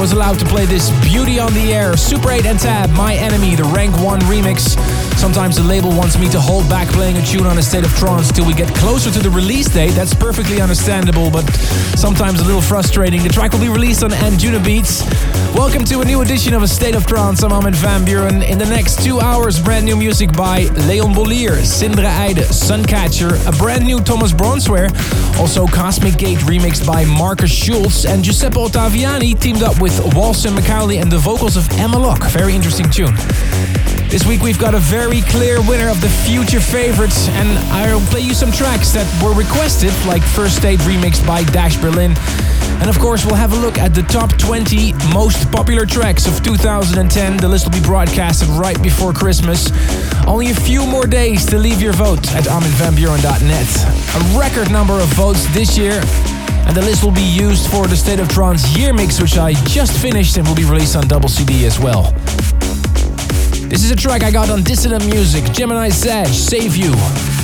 was allowed to play this beauty on the air. Super 8 and Tab, My Enemy, the Rank 1 remix. Sometimes the label wants me to hold back playing a tune on a state of trance till we get closer to the release date. That's perfectly understandable, but sometimes a little frustrating. The track will be released on Anjunabeats. Welcome to a new edition of A State of Trance. I'm Armin van Buuren. In the next two hours, brand new music by Leon Bolier, Sindre Eide, Suncatcher, a brand new Thomas Bronzwaer, also Cosmic Gate remixed by Markus Schulz, and Giuseppe Ottaviani teamed up with Walson McCauley and the vocals of Emma Locke. Very interesting tune. This week we've got a very clear winner of the future favorites, and I'll play you some tracks that were requested, like First State remixed by Dash Berlin. And of course, we'll have a look at the top 20 most popular tracks of 2010. The list will be broadcasted right before Christmas. Only a few more days to leave your vote at arminvanbuuren.net. A record number of votes this year. And the list will be used for the State of Trance year mix, which I just finished and will be released on double CD as well. This is a track I got on Dissident Music, Gemini Sage, Save You.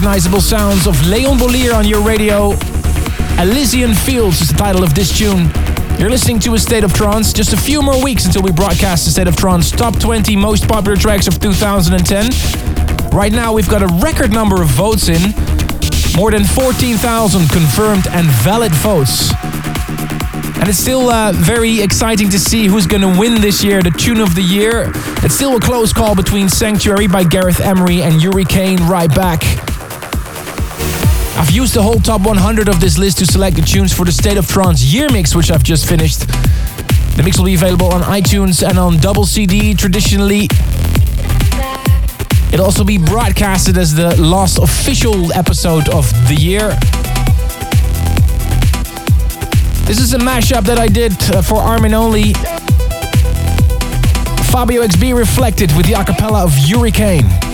Recognizable sounds of Leon Bolier on your radio. Elysian Fields is the title of this tune. You're listening to A State of Trance. Just a few more weeks until we broadcast A State of Trance top 20 most popular tracks of 2010. Right now, we've got a record number of votes in. More than 14,000 confirmed and valid votes. And it's still uh, very exciting to see who's going to win this year the tune of the year. It's still a close call between Sanctuary by Gareth Emery and Hurricane Right Back. I've used the whole top 100 of this list to select the tunes for the State of Trance year mix, which I've just finished. The mix will be available on iTunes and on double CD traditionally. It'll also be broadcasted as the last official episode of the year. This is a mashup that I did uh, for Armin Only. Fabio XB reflected with the acapella of Hurricane.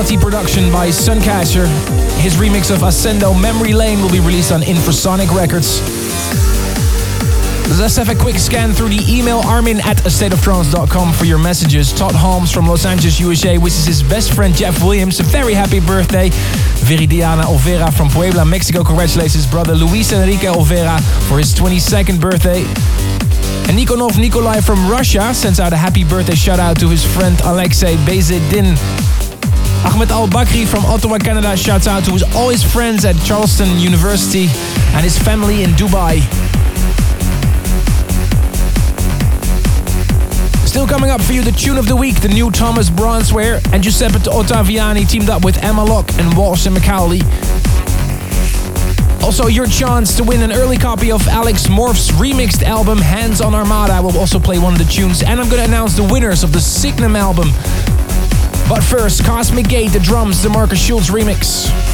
Quality production by Suncatcher. His remix of Ascendo Memory Lane will be released on Infrasonic Records. Let's have a quick scan through the email armin at astateoftrance.com for your messages. Todd Holmes from Los Angeles, USA wishes his best friend Jeff Williams a very happy birthday. Viridiana Olvera from Puebla, Mexico congratulates his brother Luis Enrique Olvera for his 22nd birthday. And Nikonov Nikolai from Russia sends out a happy birthday shout out to his friend Alexei Bezedin. Ahmed Al Bakri from Ottawa, Canada shouts out to his, all his friends at Charleston University and his family in Dubai. Still coming up for you, the tune of the week, the new Thomas Bronzwaer and Giuseppe Ottaviani teamed up with Emma Locke and Walsh and McAuley. Also, your chance to win an early copy of Alex Morph's remixed album Hands on Armada. I will also play one of the tunes, and I'm going to announce the winners of the Signum album. But first, Cosmic Gate, the drums, the Markus Schulz remix.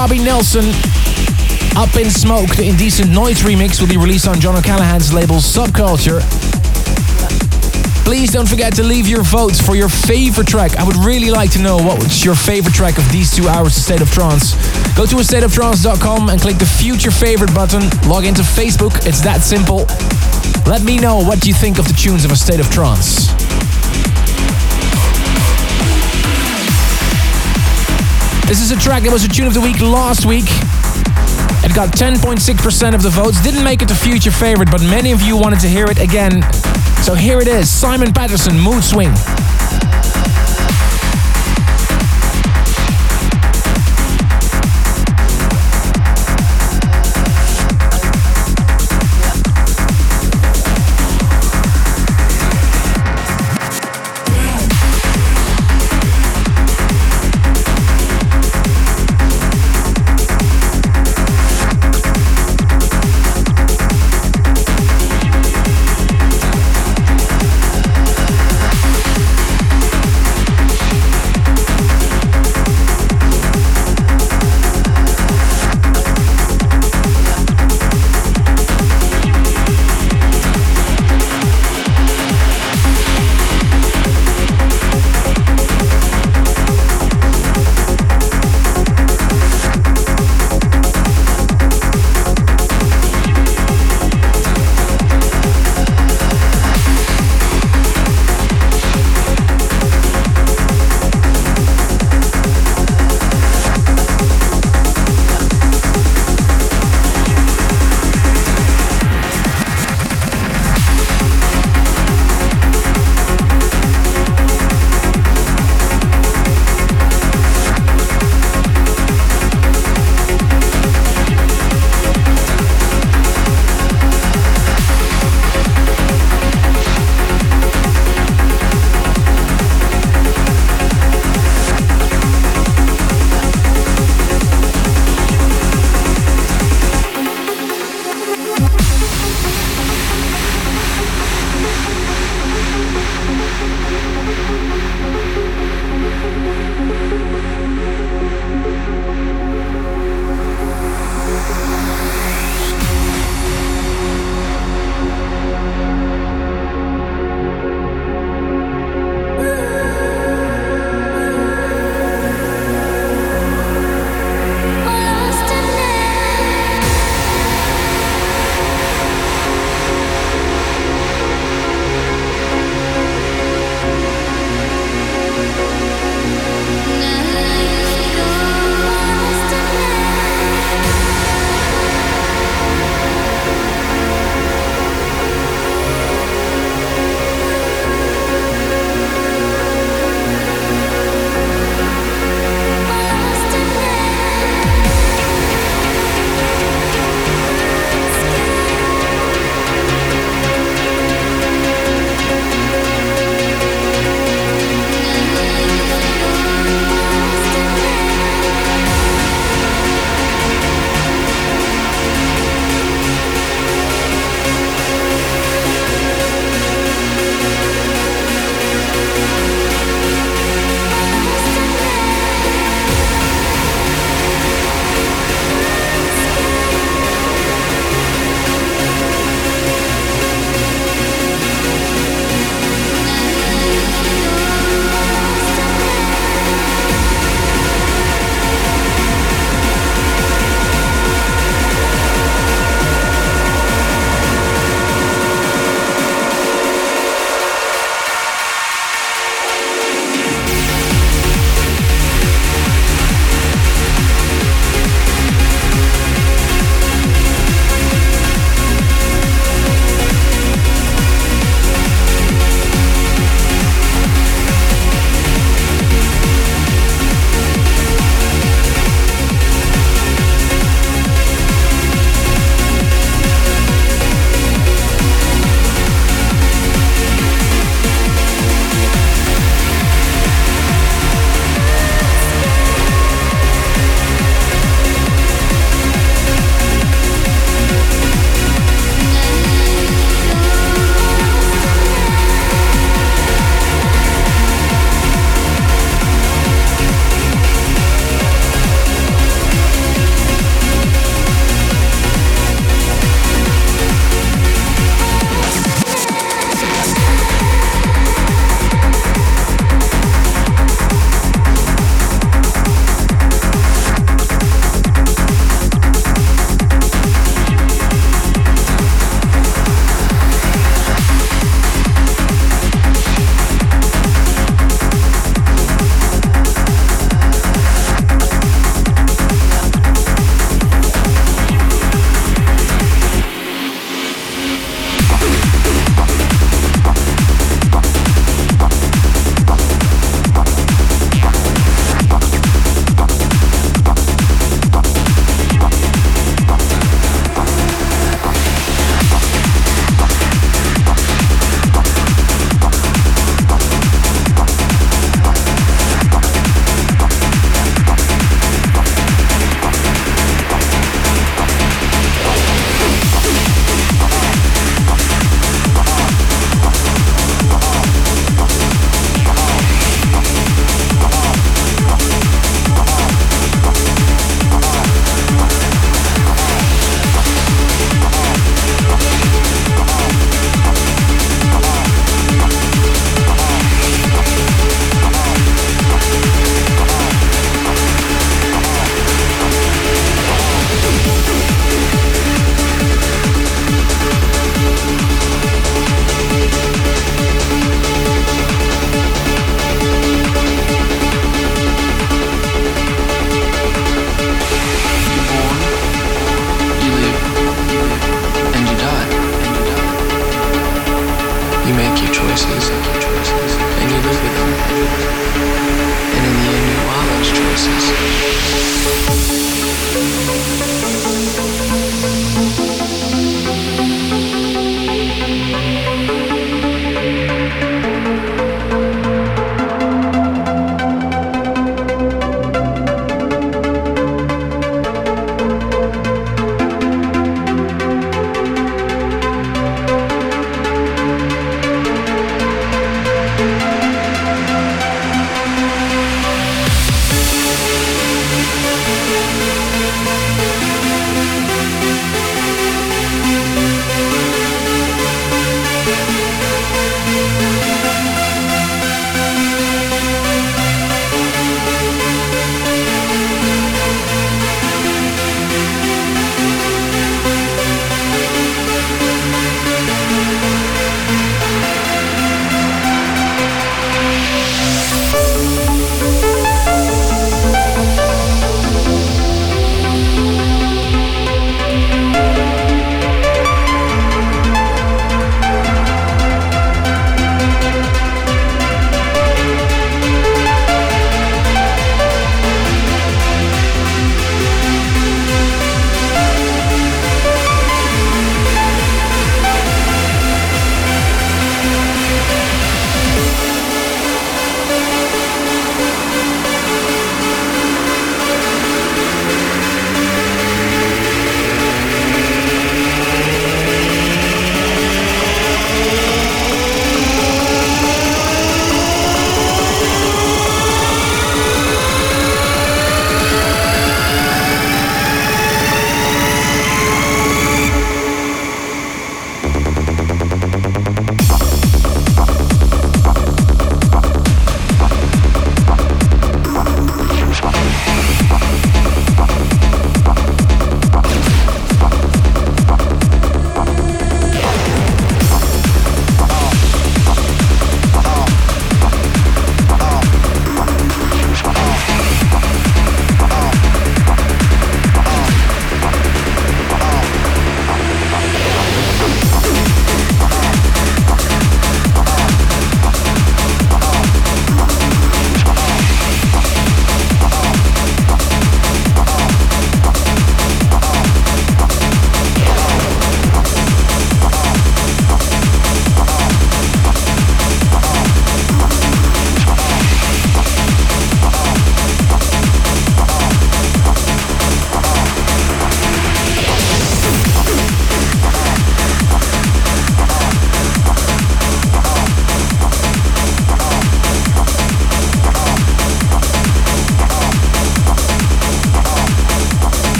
Robbie Nelson Up in Smoke, the Indecent Noise remix will be released on John O'Callaghan's label Subculture. Please don't forget to leave your votes for your favorite track. I would really like to know what's your favorite track of these two hours of State of Trance. Go to astateoftrance.com and click the future favorite button. Log into Facebook, it's that simple. Let me know what you think of the tunes of A State of Trance. This is a track that was a tune of the week last week. It got 10.6% of the votes. Didn't make it the future favorite, but many of you wanted to hear it again. So here it is Simon Patterson, Mood Swing.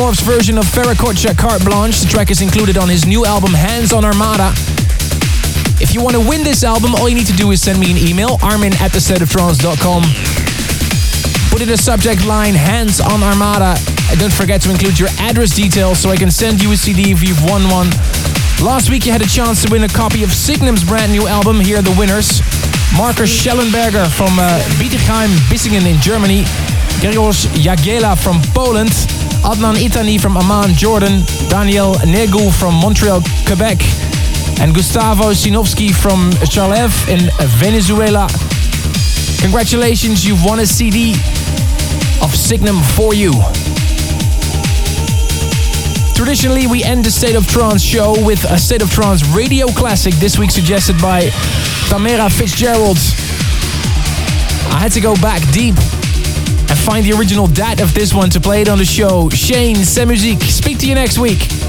Morph's version of Veracocha Carte Blanche. The track is included on his new album Hands on Armada. If you want to win this album, all you need to do is send me an email, armin at thestateoftrance.com. Put in the subject line Hands on Armada. And don't forget to include your address details so I can send you a CD if you've won one. Last week you had a chance to win a copy of Signum's brand new album. Here are the winners. Marcus Schellenberger from uh, Bietigheim, Bissingen in Germany. Gregos Jagela from Poland. Adnan Itani from Amman, Jordan. Daniel Negu from Montreal, Quebec. And Gustavo Sinovsky from Charlev in Venezuela. Congratulations, you've won a CD of Signum for you. Traditionally, we end the State of Trance show with a State of Trance radio classic, this week suggested by Tamara Fitzgerald. I had to go back deep find the original DAT of this one to play it on the show. Shane, C'est Musique, speak to you next week.